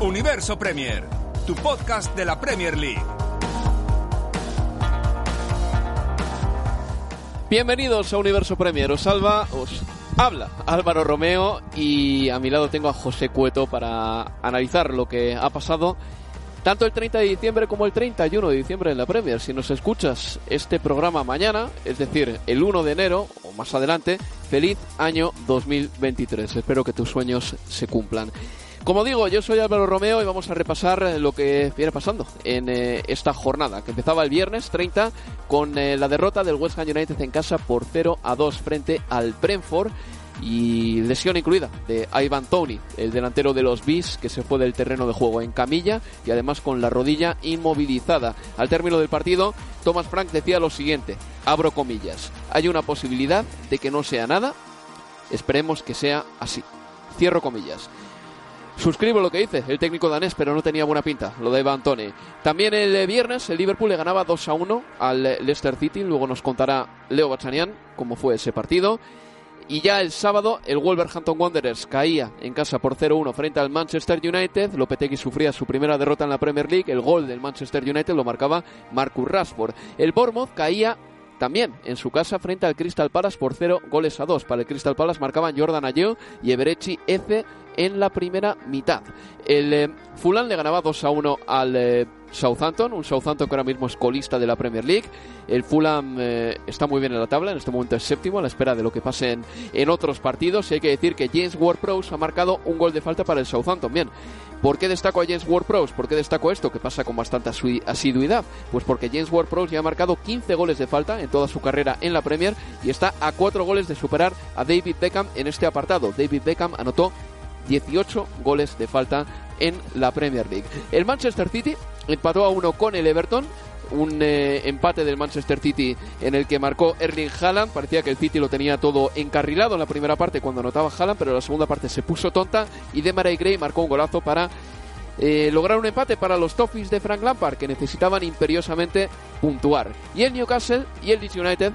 Universo Premier, tu podcast de la Premier League. Bienvenidos a Universo Premier. Os salva, os habla Álvaro Romeo y a mi lado tengo a José Cueto para analizar lo que ha pasado tanto el 30 de diciembre como el 31 de diciembre en la Premier. Si nos escuchas este programa mañana, es decir, el 1 de enero o más adelante, feliz año 2023. Espero que tus sueños se cumplan. Como digo, yo soy Álvaro Romeo y vamos a repasar lo que viene pasando en eh, esta jornada, que empezaba el viernes 30 con eh, la derrota del West Ham United en casa por 0 a 2 frente al Brentford y lesión incluida de Ivan Tony, el delantero de los Bees que se fue del terreno de juego en camilla y además con la rodilla inmovilizada. Al término del partido, Thomas Frank decía lo siguiente, abro comillas, hay una posibilidad de que no sea nada, esperemos que sea así. Cierro comillas. Suscribo lo que dice el técnico danés, pero no tenía buena pinta, lo de Ivan Tony. También el eh, viernes el Liverpool le ganaba 2 a 1 al eh, Leicester City, luego nos contará Leo Bachanian cómo fue ese partido. Y ya el sábado el Wolverhampton Wanderers caía en casa por 0-1 frente al Manchester United. Lopetegui sufría su primera derrota en la Premier League. El gol del Manchester United lo marcaba Marcus Rashford. El Bournemouth caía también en su casa frente al Crystal Palace por 0 goles a 2. Para el Crystal Palace marcaban Jordan Ayew y Eberechi F en la primera mitad. El eh, Fulham le ganaba 2 a 1 al eh, Southampton, un Southampton que ahora mismo es colista de la Premier League. El Fulham eh, está muy bien en la tabla, en este momento es séptimo, a la espera de lo que pase en, en otros partidos. Y hay que decir que James Ward-Prowse ha marcado un gol de falta para el Southampton. Bien, ¿por qué destaco a James Ward-Prowse? ¿Por qué destaco esto que pasa con bastante asiduidad? Pues porque James Ward-Prowse ya ha marcado 15 goles de falta en toda su carrera en la Premier y está a 4 goles de superar a David Beckham en este apartado. David Beckham anotó 18 goles de falta en la Premier League. El Manchester City empató a uno con el Everton. Un eh, empate del Manchester City en el que marcó Erling Haaland. Parecía que el City lo tenía todo encarrilado en la primera parte cuando anotaba Haaland, pero en la segunda parte se puso tonta y Demarai Gray marcó un golazo para eh, lograr un empate para los Toffees de Frank Lampard que necesitaban imperiosamente puntuar. Y el Newcastle y el Leeds United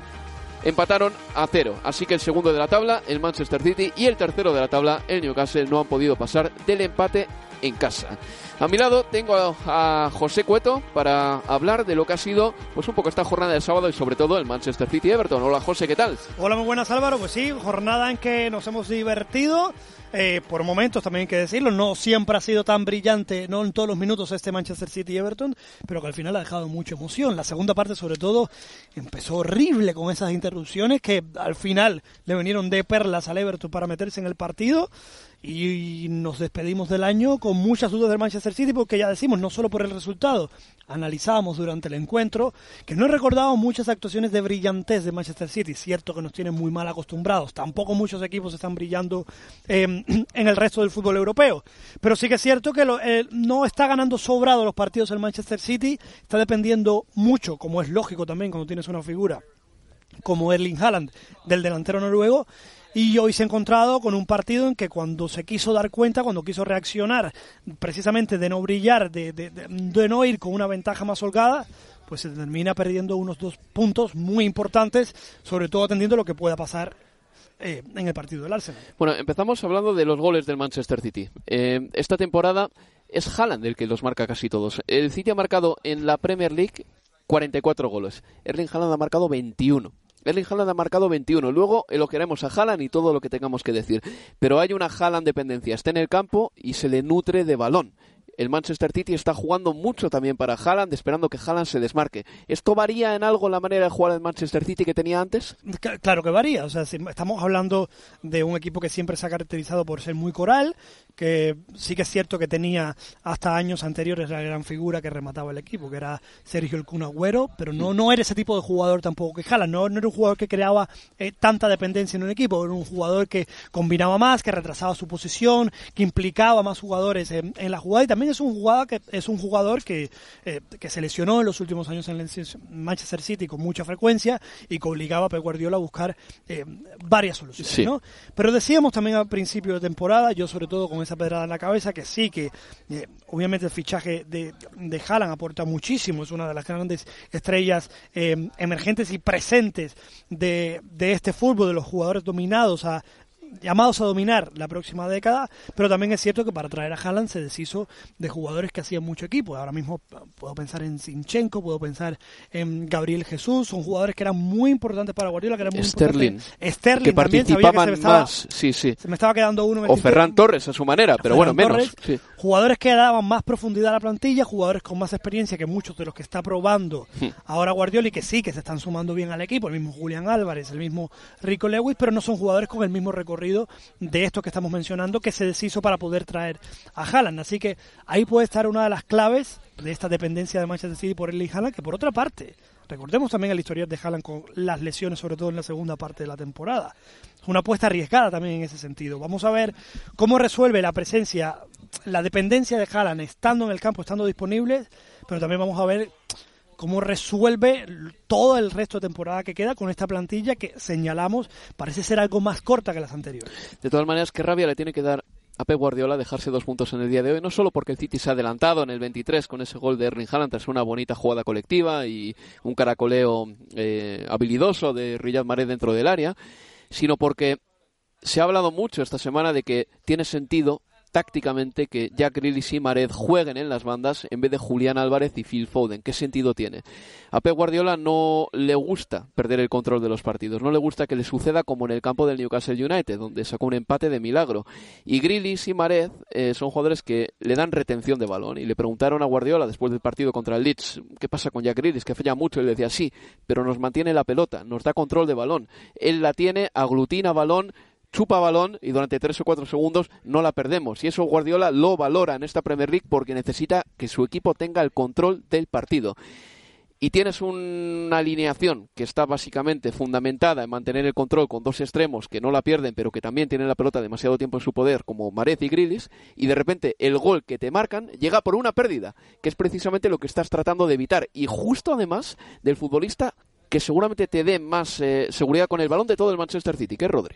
empataron a cero. Así que el segundo de la tabla, el Manchester City, y el tercero de la tabla, el Newcastle, no han podido pasar del empate en casa. A mi lado tengo a, José Cueto para hablar de lo que ha sido pues un poco esta jornada del sábado y sobre todo el Manchester City Everton. Hola José, ¿qué tal? Hola, muy buenas Álvaro. Pues sí, jornada en que nos hemos divertido. Eh, por momentos también hay que decirlo, no siempre ha sido tan brillante, no en todos los minutos este Manchester City Everton, pero que al final ha dejado mucha emoción. La segunda parte, sobre todo, empezó horrible con esas interrupciones que al final le vinieron de perlas al Everton para meterse en el partido y nos despedimos del año con muchas dudas del Manchester City porque ya decimos, no solo por el resultado, analizábamos durante el encuentro que no recordamos muchas actuaciones de brillantez de Manchester City, cierto que nos tienen muy mal acostumbrados, tampoco muchos equipos están brillando eh, en el resto del fútbol europeo, pero sí que es cierto que lo, eh, no está ganando sobrado los partidos el Manchester City, está dependiendo mucho, como es lógico también cuando tienes una figura como Erling Haaland del delantero noruego y hoy se ha encontrado con un partido en que cuando se quiso dar cuenta, cuando quiso reaccionar precisamente de no brillar, de, de, de, no ir con una ventaja más holgada, pues se termina perdiendo unos dos puntos muy importantes, sobre todo atendiendo lo que pueda pasar eh, en el partido del Arsenal. Bueno, empezamos hablando de los goles del Manchester City. Eh, esta temporada es Haaland el que los marca casi todos. El City ha marcado en la Premier League 44 goles. Erling Haaland ha marcado 21. Erling Haaland ha marcado 21. Luego elogiaremos a Haaland y todo lo que tengamos que decir. Pero hay una Haaland dependencia. Está en el campo y se le nutre de balón. El Manchester City está jugando mucho también para Haaland, esperando que Haaland se desmarque. ¿Esto varía en algo la manera de jugar el Manchester City que tenía antes? Cl- Claro que varía, o sea, estamos hablando de un equipo que siempre se ha caracterizado por ser muy coral, que sí que es cierto que tenía hasta años anteriores la gran figura que remataba el equipo, que era Sergio el Agüero, pero no, no era ese tipo de jugador tampoco que jala, no, no era un jugador que creaba eh, tanta dependencia en un equipo, era un jugador que combinaba más, que retrasaba su posición, que implicaba más jugadores en, en la jugada y también es un jugador que es un jugador que, eh, que se lesionó en los últimos años en el Manchester City con mucha frecuencia y que obligaba a Pep Guardiola a buscar eh, varias soluciones, Sí. ¿no? Pero decíamos también al principio de temporada, yo sobre todo con esa pedrada en la cabeza, que sí, que eh, obviamente el fichaje de, de Haaland aporta muchísimo, es una de las grandes estrellas emergentes y presentes de, de este fútbol, de los jugadores dominados a llamados a dominar la próxima década, pero también es cierto que para traer a Haaland se deshizo de jugadores que hacían mucho equipo. Ahora mismo puedo pensar en Sinchenko, puedo pensar en Gabriel Jesús, son jugadores que eran muy importantes para Guardiola, que eran muy Sterling, importantes. Sterling que también sabía que se participaban me estaba, más, sí, sí. se me estaba quedando uno O. Ferran Torres a su manera, pero bueno, menos. Torres, sí. Jugadores que daban más profundidad a la plantilla, jugadores con más experiencia que muchos de los que está probando Hmm. ahora Guardiola y que sí, que se están sumando bien al equipo, el mismo Julián Álvarez, el mismo Rico Lewis, pero no son jugadores con el mismo recorrido de estos que estamos mencionando que se deshizo para poder traer a Haaland. Así que ahí puede estar una de las claves de esta dependencia de Manchester City por Erling Haaland, que por otra parte, recordemos también el historial de Haaland con las lesiones, sobre todo en la segunda parte de la temporada. Una apuesta arriesgada también en ese sentido. Vamos a ver cómo resuelve la presencia, la dependencia de Haaland estando en el campo, estando disponible, pero también vamos a ver cómo resuelve todo el resto de temporada que queda con esta plantilla que señalamos parece ser algo más corta que las anteriores. De todas maneras, qué rabia le tiene que dar a Pep Guardiola dejarse dos puntos en el día de hoy, no solo porque el City se ha adelantado en el 23 con ese gol de Erling Haaland tras una bonita jugada colectiva y un caracoleo eh, habilidoso de Riyad Mahrez dentro del área, sino porque se ha hablado mucho esta semana de que tiene sentido tácticamente que Jack Grealish y Mared jueguen en las bandas en vez de Julián Álvarez y Phil Foden. ¿Qué sentido tiene? A Pep Guardiola no le gusta perder el control de los partidos, no le gusta que le suceda como en el campo del Newcastle United, donde sacó un empate de milagro. Y Grealish y Mared eh, son jugadores que le dan retención de balón y le preguntaron a Guardiola después del partido contra el Leeds, ¿qué pasa con Jack Grealish? Que falla mucho y le decía, sí, pero nos mantiene la pelota, nos da control de balón. Él la tiene, aglutina balón, chupa balón y durante tres o cuatro segundos no la perdemos. Y eso Guardiola lo valora en esta Premier League porque necesita que su equipo tenga el control del partido. Y tienes una alineación que está básicamente fundamentada en mantener el control con dos extremos que no la pierden, pero que también tienen la pelota demasiado tiempo en su poder, como Marez y Grilis, y de repente el gol que te marcan llega por una pérdida, que es precisamente lo que estás tratando de evitar. Y justo además del futbolista que seguramente te dé más eh, seguridad con el balón de todo el Manchester City, que es Rodri.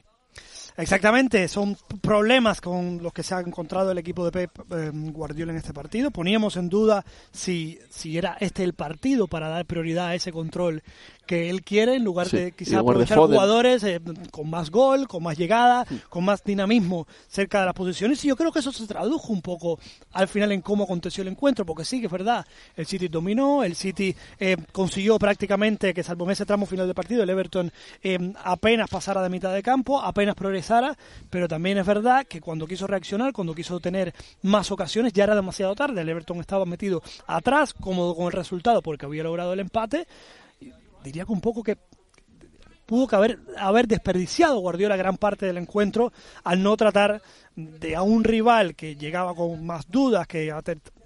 Exactamente, son problemas con los que se ha encontrado el equipo de Pep eh, Guardiola en este partido. Poníamos en duda si, si era este el partido para dar prioridad a ese control que él quiere, en lugar Sí, de quizá de aprovechar jugadores eh, con más gol, con más llegada, con más dinamismo cerca de las posiciones. Y yo creo que eso se tradujo un poco al final en cómo aconteció el encuentro, porque sí que es verdad, el City dominó, el City eh, consiguió prácticamente que salvo en ese tramo final del partido, el Everton eh, apenas pasara de mitad de campo, apenas progresara, pero también es verdad que cuando quiso reaccionar, cuando quiso tener más ocasiones, ya era demasiado tarde. El Everton estaba metido atrás, cómodo con el resultado porque había logrado el empate. Diría que un poco que pudo que haber, haber desperdiciado Guardiola gran parte del encuentro al no tratar de a un rival que llegaba con más dudas, que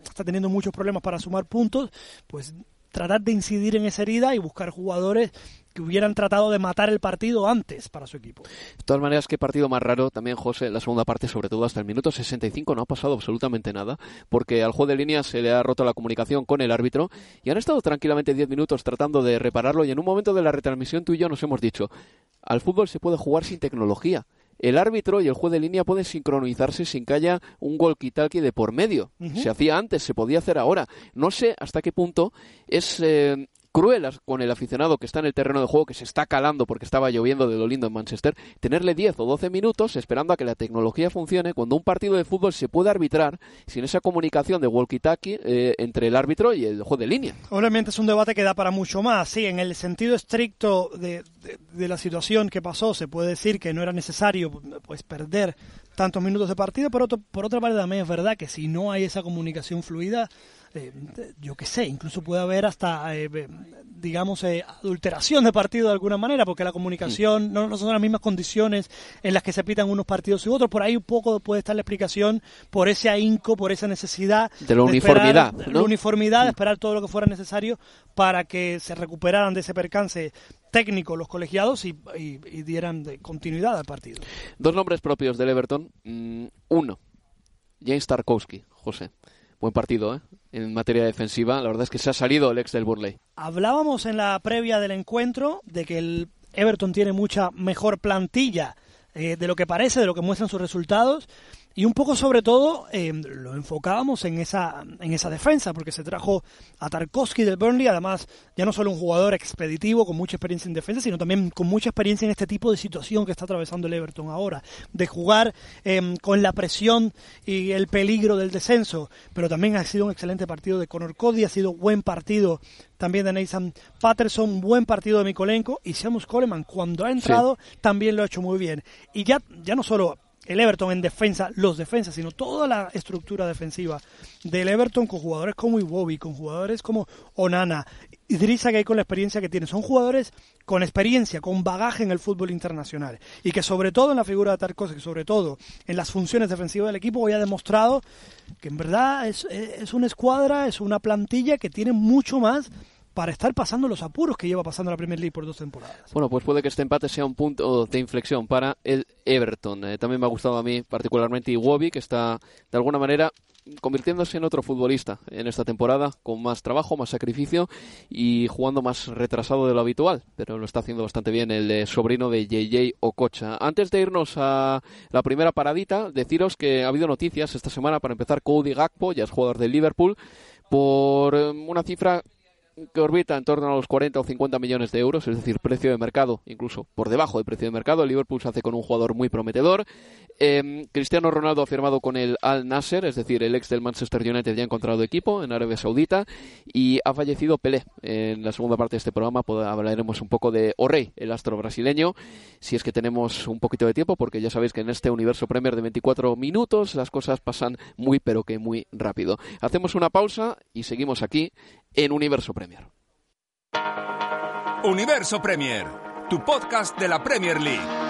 está teniendo muchos problemas para sumar puntos, pues tratar de incidir en esa herida y buscar jugadores que hubieran tratado de matar el partido antes para su equipo. De todas maneras, qué partido más raro también, José, la segunda parte, sobre todo hasta el minuto 65, no ha pasado absolutamente nada, porque al juego de línea se le ha roto la comunicación con el árbitro y han estado tranquilamente 10 minutos tratando de repararlo y en un momento de la retransmisión tú y yo nos hemos dicho, al fútbol se puede jugar sin tecnología. El árbitro y el juez de línea pueden sincronizarse sin que haya un walkie-talkie de por medio. Se hacía antes, se podía hacer ahora. No sé hasta qué punto es eh, cruelas con el aficionado que está en el terreno de juego, que se está calando porque estaba lloviendo de lo lindo en Manchester, tenerle 10 o 12 minutos esperando a que la tecnología funcione cuando un partido de fútbol se puede arbitrar sin esa comunicación de walkie-talkie eh, entre el árbitro y el juego de línea. Obviamente es un debate que da para mucho más. Sí, en el sentido estricto de, de- de la situación que pasó, se puede decir que no era necesario pues perder tantos minutos de partido, pero otro- por otra parte también es verdad que si no hay esa comunicación fluida, eh, yo qué sé, incluso puede haber hasta, eh, digamos, eh, adulteración de partido de alguna manera, porque la comunicación no, no son las mismas condiciones en las que se pitan unos partidos y otros. Por ahí un poco puede estar la explicación por ese ahínco, por esa necesidad De la esperar- uniformidad, de ¿no? la uniformidad, de esperar todo lo que fuera necesario para que se recuperaran de ese percance técnico los colegiados y, y- y dieran de continuidad al partido. Dos nombres propios del Everton. Mm, uno, James Tarkowski, José. Buen partido, ¿eh? En materia defensiva, la verdad es que se ha salido el ex del Burley. Hablábamos en la previa del encuentro de que el Everton tiene mucha mejor plantilla eh, de lo que parece, de lo que muestran sus resultados. Y un poco sobre todo eh, lo enfocábamos en esa, en esa defensa, porque se trajo a Tarkovsky del Burnley, además ya no solo un jugador expeditivo con mucha experiencia en defensa, sino también con mucha experiencia en este tipo de situación que está atravesando el Everton ahora, de jugar eh, con la presión y el peligro del descenso, pero también ha sido un excelente partido de Conor Cody, ha sido buen partido también de Nathan Patterson, buen partido de Mikolenko y Seamus Coleman cuando ha entrado también lo ha hecho muy bien. Y ya, ya no solo el Everton en defensa, los defensas, sino toda la estructura defensiva del Everton con jugadores como Iwobi, con jugadores como Onana, Idrissa que hay con la experiencia que tiene. Son jugadores con experiencia, con bagaje en el fútbol internacional. Y que sobre todo en la figura de Tarkovsky, sobre todo en las funciones defensivas del equipo, hoy ha demostrado que en verdad es, es una escuadra, es una plantilla que tiene mucho más para estar pasando los apuros que lleva pasando la Premier League por dos temporadas. Bueno, pues puede que este empate sea un punto de inflexión para el Everton. Eh, también me ha gustado a mí particularmente Iwobi, que está de alguna manera convirtiéndose en otro futbolista en esta temporada, con más trabajo, más sacrificio y jugando más retrasado de lo habitual, pero lo está haciendo bastante bien el eh, sobrino de JJ Ococha. Antes de irnos a la primera paradita, deciros que ha habido noticias esta semana para empezar Cody Gakpo, ya es jugador del Liverpool, por eh, una cifra que orbita en torno a los 40 o 50 millones de euros, es decir, precio de mercado, incluso por debajo del precio de mercado. Liverpool se hace con un jugador muy prometedor. Eh, Cristiano Ronaldo ha firmado con el Al Nasser, es decir, el ex del Manchester United ya ha encontrado equipo en Arabia Saudita y ha fallecido Pelé. En la segunda parte de este programa hablaremos un poco de Orey, el astro brasileño, si es que tenemos un poquito de tiempo, porque ya sabéis que en este universo Premier de 24 minutos las cosas pasan muy pero que muy rápido. Hacemos una pausa y seguimos aquí en Universo Premier. Universo Premier, tu podcast de la Premier League.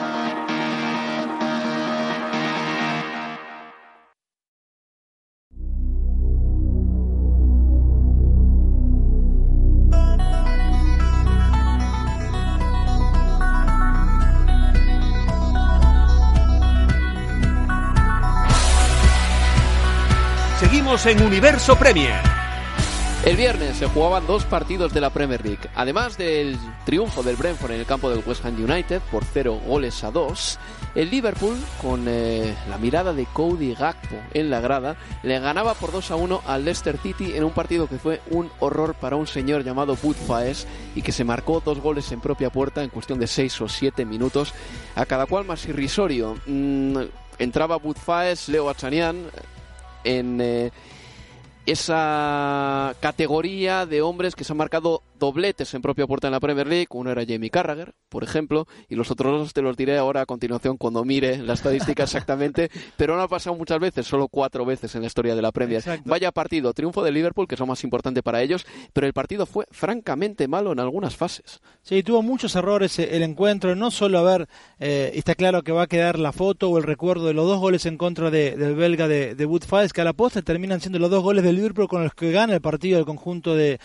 En Universo Premier. El viernes se jugaban dos partidos de la Premier League. Además del triunfo del Brentford en el campo del West Ham United por 0 goles a 2, el Liverpool, con eh, la mirada de Cody Gakpo en la grada, le ganaba por 2 a 1 al Leicester City en un partido que fue un horror para un señor llamado Bud Faes y que se marcó dos goles en propia puerta en cuestión de 6 o 7 minutos, a cada cual más irrisorio. Mm, entraba Bud Faes, Leo Achanian en... eh, esa categoría de hombres que se han marcado dobletes en propia puerta en la Premier League. Uno era Jamie Carragher, por ejemplo, y los otros dos te los diré ahora a continuación cuando mire la estadística exactamente, pero no ha pasado muchas veces, solo cuatro veces en la historia de la Premier. Exacto. Vaya partido, triunfo de Liverpool, que es lo más importante para ellos, pero el partido fue francamente malo en algunas fases. Sí, tuvo muchos errores eh, el encuentro, no solo a ver, eh, está claro que va a quedar la foto o el recuerdo de los dos goles en contra de- del belga de, de que a la postre terminan siendo los dos goles del Liverpool con los que gana el partido del conjunto de,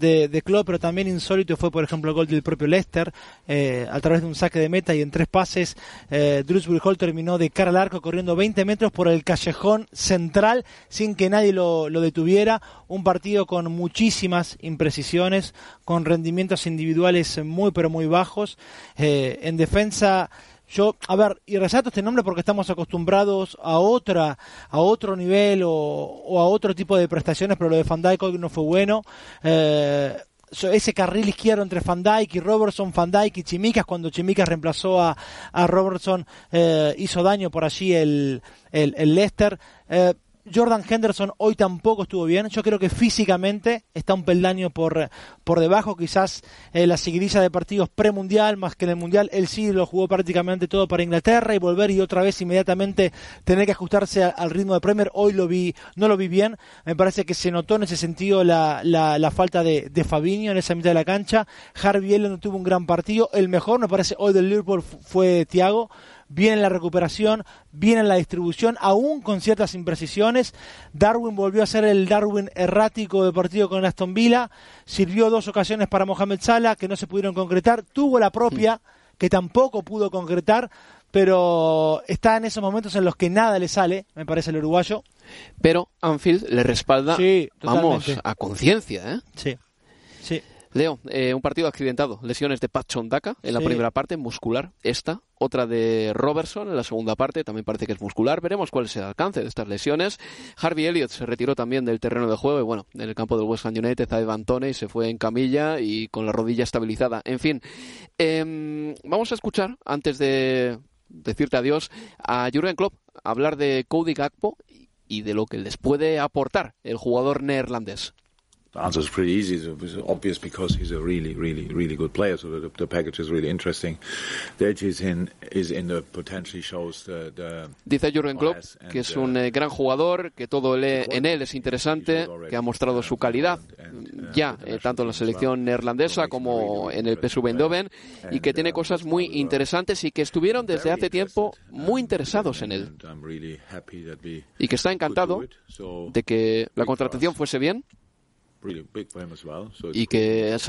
de, de Klopp, pero también insólito fue, por ejemplo, el gol del propio Leicester, eh, a través de un saque de meta y en tres pases, eh, Drewsbury Hall terminó de cara al arco corriendo 20 metros por el callejón central sin que nadie lo, lo detuviera. Un partido con muchísimas imprecisiones, con rendimientos individuales muy pero muy bajos. Eh, en defensa, yo, a ver, y resalto este nombre porque estamos acostumbrados a otra, a otro nivel o, a otro tipo de prestaciones, pero lo de Van Dijk hoy no fue bueno. Eh, ese carril izquierdo entre Van Dijk y Robertson, Van Dijk y Chimicas, cuando Chimicas reemplazó a, a Robertson, eh, hizo daño por allí el, el, el Leicester. Eh, Jordan Henderson hoy tampoco estuvo bien. Yo creo que físicamente está un peldaño por, por debajo. Quizás eh, la seguidilla de partidos premundial, más que en el mundial, él sí lo jugó prácticamente todo para Inglaterra y volver y otra vez inmediatamente tener que ajustarse al ritmo de Premier. Hoy lo vi, no lo vi bien. Me parece que se notó en ese sentido la, la, la falta de, de Fabinho en esa mitad de la cancha. Harvey Elliott tuvo un gran partido. El mejor, me parece, hoy del Liverpool fu- fue Thiago bien en la recuperación, bien en la distribución, aún con ciertas imprecisiones. Darwin volvió a ser el Darwin errático de partido con Aston Villa, sirvió dos ocasiones para Mohamed Salah que no se pudieron concretar, tuvo la propia que tampoco pudo concretar, pero está en esos momentos en los que nada le sale, me parece el uruguayo. Pero Anfield le respalda, Sí, vamos, a conciencia, ¿eh? Sí. Sí. Leo, eh, un partido accidentado. Lesiones de Pat Chondaka en la primera parte, muscular. Esta, otra de Robertson en la segunda parte, también parece que es muscular. Veremos cuál es el alcance de estas lesiones. Harvey Elliott se retiró también del terreno de juego y bueno, en el campo del West Ham United, a Evan Toney se fue en camilla y con la rodilla estabilizada. En fin, em, vamos a escuchar, antes de decirte adiós, a Jurgen Klopp hablar de Cody Gakpo y de lo que les puede aportar el jugador neerlandés. The answer is pretty easy. It's obvious because he's a really, really, really good player. So the, the package is really interesting. Edge is in is in the potentially shows the, the Dice Jurgen Klopp que es uh, un eh, gran jugador, que todo le- en él es interesante, que ha mostrado su calidad ya eh, tanto en la selección neerlandesa como en el PSV Eindhoven y que tiene cosas muy interesantes y que estuvieron desde hace tiempo muy interesados en él that y que está encantado de que la contratación fuese bien y que es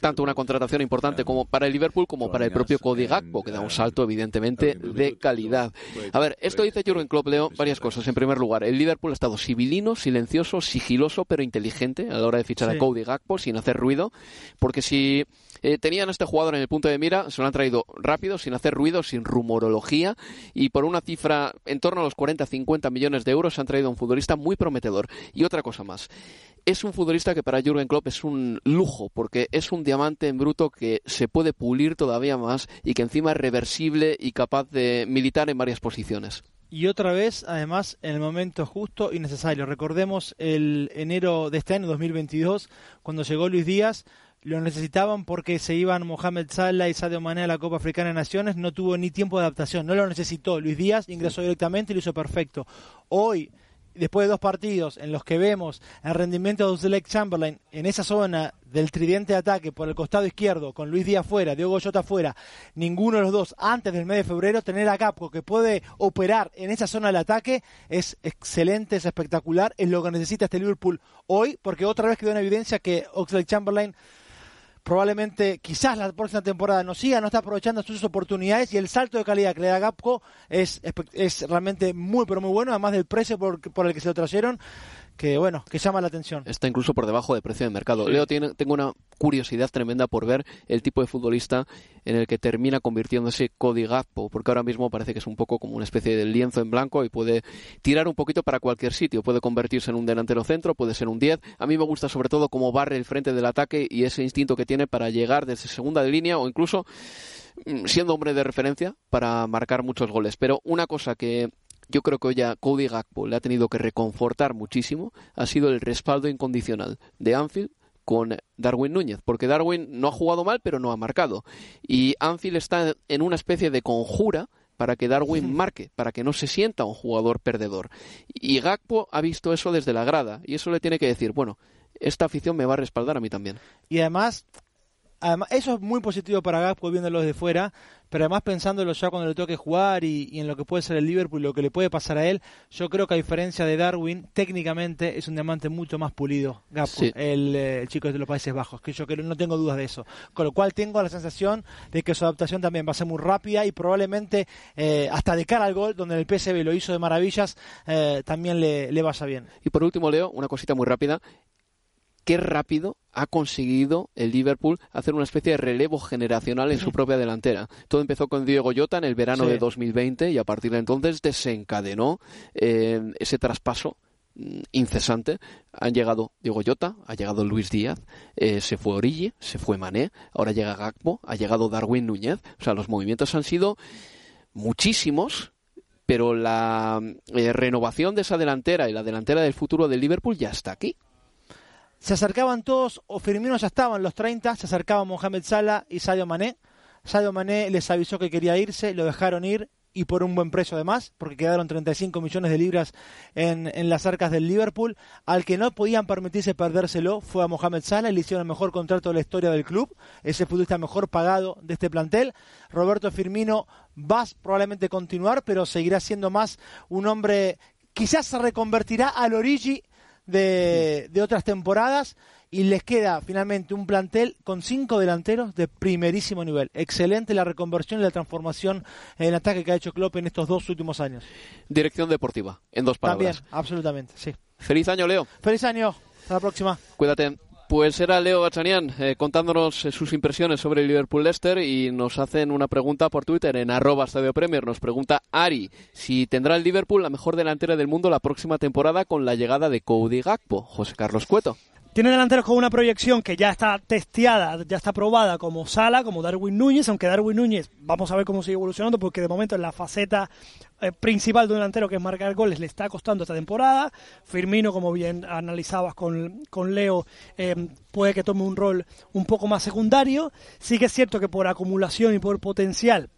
tanto una contratación importante como para el Liverpool como para el propio Cody Gakpo, que da un salto evidentemente de calidad. A ver, esto dice Jurgen Klopp, Leo, varias cosas. En primer lugar, el Liverpool ha estado civilino, silencioso, sigiloso, pero inteligente a la hora de fichar Sí. a Cody Gakpo sin hacer ruido, porque si eh, tenían a este jugador en el punto de mira, se lo han traído rápido, sin hacer ruido, sin rumorología y por una cifra en torno a los 40-50 millones de euros se han traído a un futbolista muy prometedor. Y otra cosa más, es un futbolista que para Jurgen Klopp es un lujo, porque es un diamante en bruto que se puede pulir todavía más y que encima es reversible y capaz de militar en varias posiciones. Y otra vez, además, en el momento justo y necesario. Recordemos el enero de este año, 2022, cuando llegó Luis Díaz, lo necesitaban porque se iban Mohamed Salah y Sadio Mané a la Copa Africana de Naciones, no tuvo ni tiempo de adaptación, no lo necesitó. Luis Díaz ingresó directamente y lo hizo perfecto. Hoy, después de dos partidos en los que vemos el rendimiento de Oxlade Chamberlain en esa zona del tridente de ataque por el costado izquierdo, con Luis Díaz fuera, Diego Jota fuera, ninguno de los dos antes del mes de febrero, tener a Capco que puede operar en esa zona del ataque es excelente, es espectacular, es lo que necesita este Liverpool hoy, porque otra vez quedó en evidencia que Oxlade Chamberlain probablemente quizás la próxima temporada no siga, no está aprovechando sus oportunidades y el salto de calidad que le da Gapco es, espe- es realmente muy pero muy bueno, además del precio por, por el que se lo trajeron, que bueno, que llama la atención. Está incluso por debajo de precio de mercado. Leo, tiene, tengo una curiosidad tremenda por ver el tipo de futbolista en el que termina convirtiéndose Cody Gakpo, porque ahora mismo parece que es un poco como una especie de lienzo en blanco y puede tirar un poquito para cualquier sitio. Puede convertirse en un delantero centro, puede ser un 10. A mí me gusta sobre todo cómo barre el frente del ataque y ese instinto que tiene para llegar desde segunda de línea o incluso mm, siendo hombre de referencia para marcar muchos goles. Pero una cosa que yo creo que hoy a Cody Gakpo le ha tenido que reconfortar muchísimo ha sido el respaldo incondicional de Anfield con Darwin Núñez, porque Darwin no ha jugado mal, pero no ha marcado. Y Anfield está en una especie de conjura para que Darwin marque, para que no se sienta un jugador perdedor. Y Gakpo ha visto eso desde la grada, y eso le tiene que decir, bueno, esta afición me va a respaldar a mí también. Y además, además eso es muy positivo para Gapco viéndolo desde fuera, pero además pensándolo ya cuando le toque jugar y, y en lo que puede ser el Liverpool, lo que le puede pasar a él, yo creo que a diferencia de Darwin, técnicamente es un diamante mucho más pulido, Sí. el, eh, el chico de los Países Bajos, que yo creo, no tengo dudas de eso. Con lo cual tengo la sensación de que su adaptación también va a ser muy rápida y probablemente eh, hasta de cara al gol, donde el PSV lo hizo de maravillas, eh, también le, le vaya bien. Y por último, Leo, una cosita muy rápida. Qué rápido ha conseguido el Liverpool hacer una especie de relevo generacional en su propia delantera. Todo empezó con Diego Jota en el verano Sí. de 2020 y a partir de entonces desencadenó eh, ese traspaso mm, incesante. Han llegado Diego Llota, ha llegado Luis Díaz, eh, se fue Origi, se fue Mané, ahora llega Gakpo, ha llegado Darwin Núñez. O sea, los movimientos han sido muchísimos, pero la eh, renovación de esa delantera y la delantera del futuro del Liverpool ya está aquí. Se acercaban todos, o Firmino ya estaban los 30, se acercaban Mohamed Salah y Sadio Mané. Sadio Mané les avisó que quería irse, lo dejaron ir y por un buen precio además, porque quedaron 35 millones de libras en, las arcas del Liverpool. Al que no podían permitirse perdérselo fue a Mohamed Salah le hicieron el mejor contrato de la historia del club, ese futbolista mejor pagado de este plantel. Roberto Firmino va a probablemente continuar, pero seguirá siendo más un hombre, quizás se reconvertirá al Origi de, de otras temporadas y les queda finalmente un plantel con cinco delanteros de primerísimo nivel. Excelente la reconversión y la transformación en ataque que ha hecho Klopp en estos dos últimos años. Dirección deportiva, en dos palabras. También, absolutamente, sí. Feliz año, Leo. Feliz año. Hasta la próxima. Cuídate. Pues era Leo Gachanian eh, contándonos eh, sus impresiones sobre el Liverpool Leicester y nos hacen una pregunta por Twitter en arroba Estadio Premier. Nos pregunta Ari si tendrá el Liverpool la mejor delantera del mundo la próxima temporada con la llegada de Cody Gakpo. José Carlos Cueto. Tiene delanteros con una proyección que ya está testeada, ya está probada como Sala, como Darwin Núñez, aunque Darwin Núñez, vamos a ver cómo sigue evolucionando, porque de momento en la faceta eh, principal de un delantero que es marcar goles le está costando esta temporada. Firmino, como bien analizabas con, con Leo, eh, puede que tome un rol un poco más secundario. Sí que es cierto que por acumulación y por potencial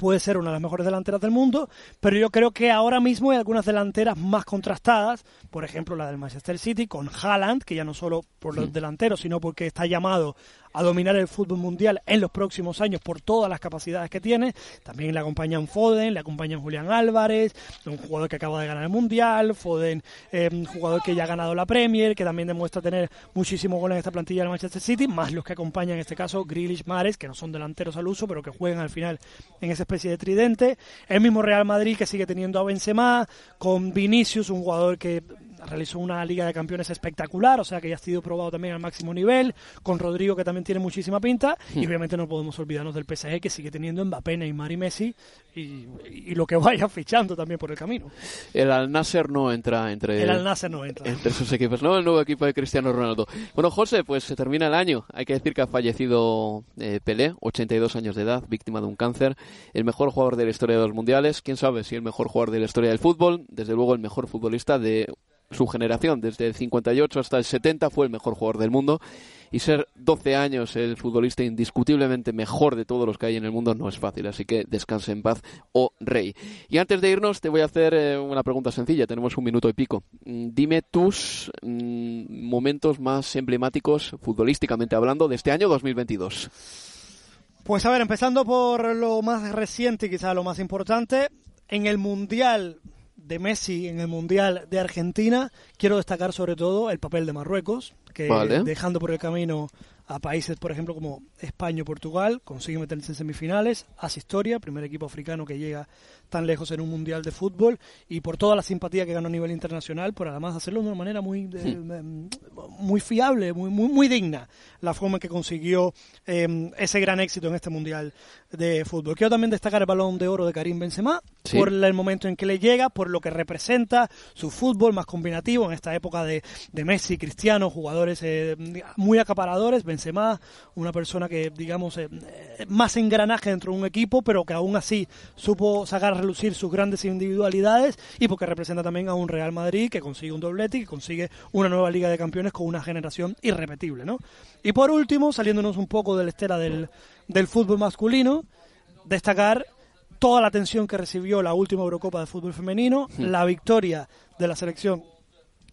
puede ser una de las mejores delanteras del mundo, pero yo creo que ahora mismo hay algunas delanteras más contrastadas, por ejemplo la del Manchester City con Haaland, que ya no solo por los delanteros, sino porque está llamado a dominar el fútbol mundial en los próximos años por todas las capacidades que tiene. También le acompañan Foden, le acompañan Julián Álvarez, un jugador que acaba de ganar el mundial, Foden, eh, un jugador que ya ha ganado la Premier, que también demuestra tener muchísimos goles en esta plantilla del Manchester City, más los que acompañan en este caso Grealish, Mares, que no son delanteros al uso, pero que juegan al final en esa especie de tridente. El mismo Real Madrid que sigue teniendo a Benzema, con Vinicius, un jugador que realizó una Liga de Campeones espectacular, o sea que ya ha sido probado también al máximo nivel, con Rodrigo que también tiene muchísima pinta, y obviamente no podemos olvidarnos del PSG que sigue teniendo Mbappé, Neymar y Messi, y, y lo que vaya fichando también por el camino. El Al Nasser no entra entre, El Al Nasser no entra. entre sus equipos, ¿no? El nuevo equipo de Cristiano Ronaldo. Bueno, José, pues se termina el año. Hay que decir que ha fallecido eh, Pelé, 82 años de edad, víctima de un cáncer, el mejor jugador de la historia de los mundiales, quién sabe si el mejor jugador de la historia del fútbol, desde luego el mejor futbolista de su generación, desde el 58 hasta el 70, fue el mejor jugador del mundo. Y ser 12 años el futbolista indiscutiblemente mejor de todos los que hay en el mundo no es fácil. Así que descanse en paz, oh rey. Y antes de irnos, te voy a hacer eh, una pregunta sencilla. Tenemos un minuto y pico. Mm, Dime tus mm, momentos más emblemáticos, futbolísticamente hablando, de este año 2022. Pues a ver, empezando por lo más reciente quizá lo más importante. En el Mundial de Messi en el Mundial de Argentina, quiero destacar sobre todo el papel de Marruecos, que Vale. dejando por el camino a países, por ejemplo, como España o Portugal, consigue meterse en semifinales, hace historia, primer equipo africano que llega tan lejos en un mundial de fútbol y por toda la simpatía que ganó a nivel internacional, por además hacerlo de una manera muy de- em, muy fiable, muy muy muy digna, la forma en que consiguió em, ese gran éxito en este mundial de fútbol. Quiero también destacar el balón de oro de Karim Benzema Sí. por el momento en que le llega, por lo que representa su fútbol más combinativo en esta época de, de Messi, Cristiano, jugadores eh, muy acaparadores. Benzema, una persona que, digamos, eh, eh, más engranaje dentro de un equipo, pero que aún así supo sacar a relucir sus grandes individualidades y porque representa también a un Real Madrid que consigue un doblete y que consigue una nueva Liga de Campeones con una generación irrepetible, ¿no? Y por último, saliéndonos un poco de la estela del, del fútbol masculino, destacar toda la atención que recibió la última Eurocopa de fútbol femenino, la victoria de la selección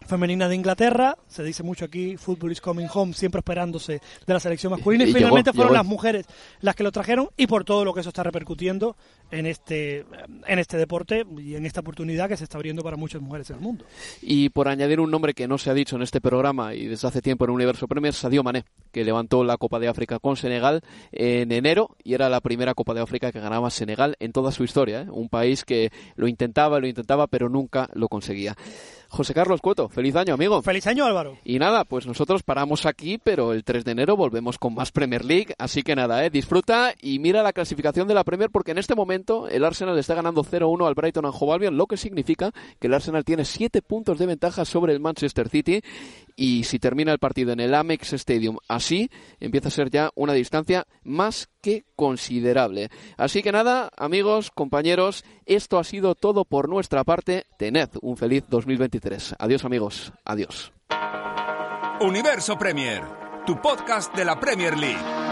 femenina de Inglaterra, se dice mucho aquí, Football is coming home, siempre esperándose de la selección masculina, y, Y llegó, finalmente fueron llegó. las mujeres las que lo trajeron, y por todo lo que eso está repercutiendo en este, en este deporte y en esta oportunidad que se está abriendo para muchas mujeres en el mundo. Y por añadir un nombre que no se ha dicho en este programa y desde hace tiempo en Universo Premier, Sadio Mané, que levantó la Copa de África con Senegal en enero y era la primera Copa de África que ganaba Senegal en toda su historia. ¿eh? Un país que lo intentaba, lo intentaba, pero nunca lo conseguía. José Carlos Cueto, feliz año, amigo. Feliz año, Álvaro. Y nada, pues nosotros paramos aquí, pero el 3 de enero volvemos con más Premier League. Así que nada, ¿eh? disfruta y mira la clasificación de la Premier porque en este momento el Arsenal está ganando 0-1 al Brighton and Hove Albion, lo que significa que el Arsenal tiene 7 puntos de ventaja sobre el Manchester City y si termina el partido en el Amex Stadium así, empieza a ser ya una distancia más que considerable. Así que nada, amigos, compañeros, esto ha sido todo por nuestra parte. Tened un feliz 2023. Adiós amigos, adiós. Universo Premier, tu podcast de la Premier League.